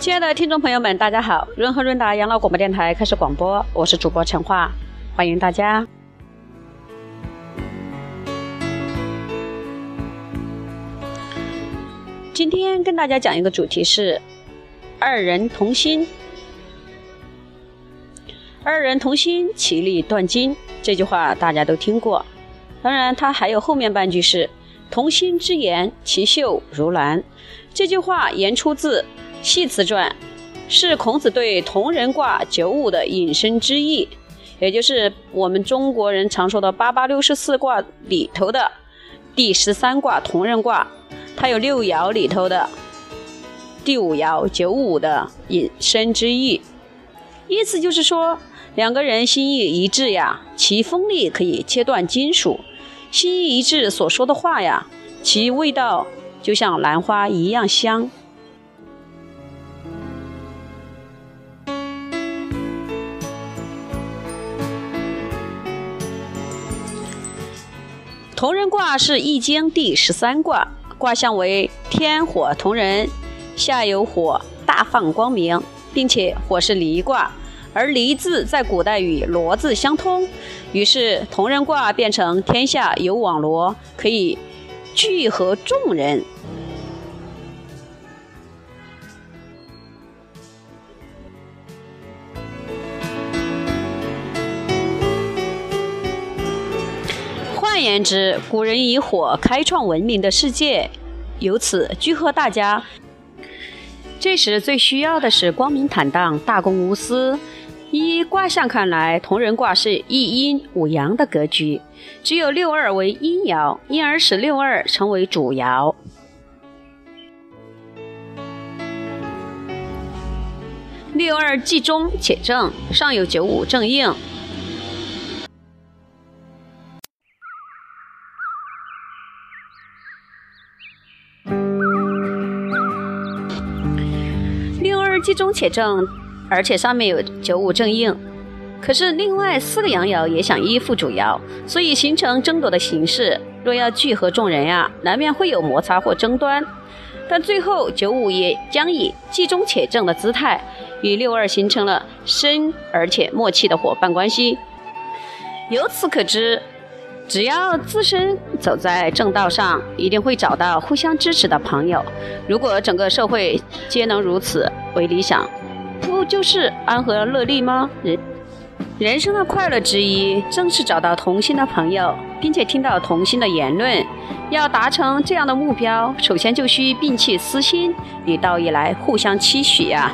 亲爱的听众朋友们，大家好！润和润达养老广播电台开始广播，我是主播陈化，欢迎大家。今天跟大家讲一个主题是“二人同心”。二人同心，其利断金。这句话大家都听过。当然，它还有后面半句是“同心之言，其秀如兰”。这句话言出自《系辞传》，是孔子对同人卦九五的引申之意，也就是我们中国人常说的八八六十四卦里头的第十三卦同人卦。它有六爻里头的第五爻九五的引申之意，意思就是说两个人心意一致呀，其锋利可以切断金属；心意一致所说的话呀，其味道就像兰花一样香。同人卦是易经第十三卦。卦象为天火同人，下有火大放光明，并且火是离卦，而离字在古代与罗字相通，于是同人卦变成天下有网罗，可以聚合众人。换言之，古人以火开创文明的世界，由此聚合大家。这时最需要的是光明坦荡、大公无私。依卦象看来，同人卦是一阴五阳的格局，只有六二为阴爻，因而使六二成为主爻。六二既中且正，上有九五正应。既中且正，而且上面有九五正应。可是另外四个阳爻也想依附主爻，所以形成争夺的形式。若要聚合众人呀，难免会有摩擦或争端。但最后九五也将以既中且正的姿态，与六二形成了深而且默契的伙伴关系。由此可知。只要自身走在正道上，一定会找到互相支持的朋友。如果整个社会皆能如此为理想，不就是安和乐利吗？人人生的快乐之一，正是找到同心的朋友，并且听到同心的言论。要达成这样的目标，首先就需摒弃私心，与道义来互相期许呀。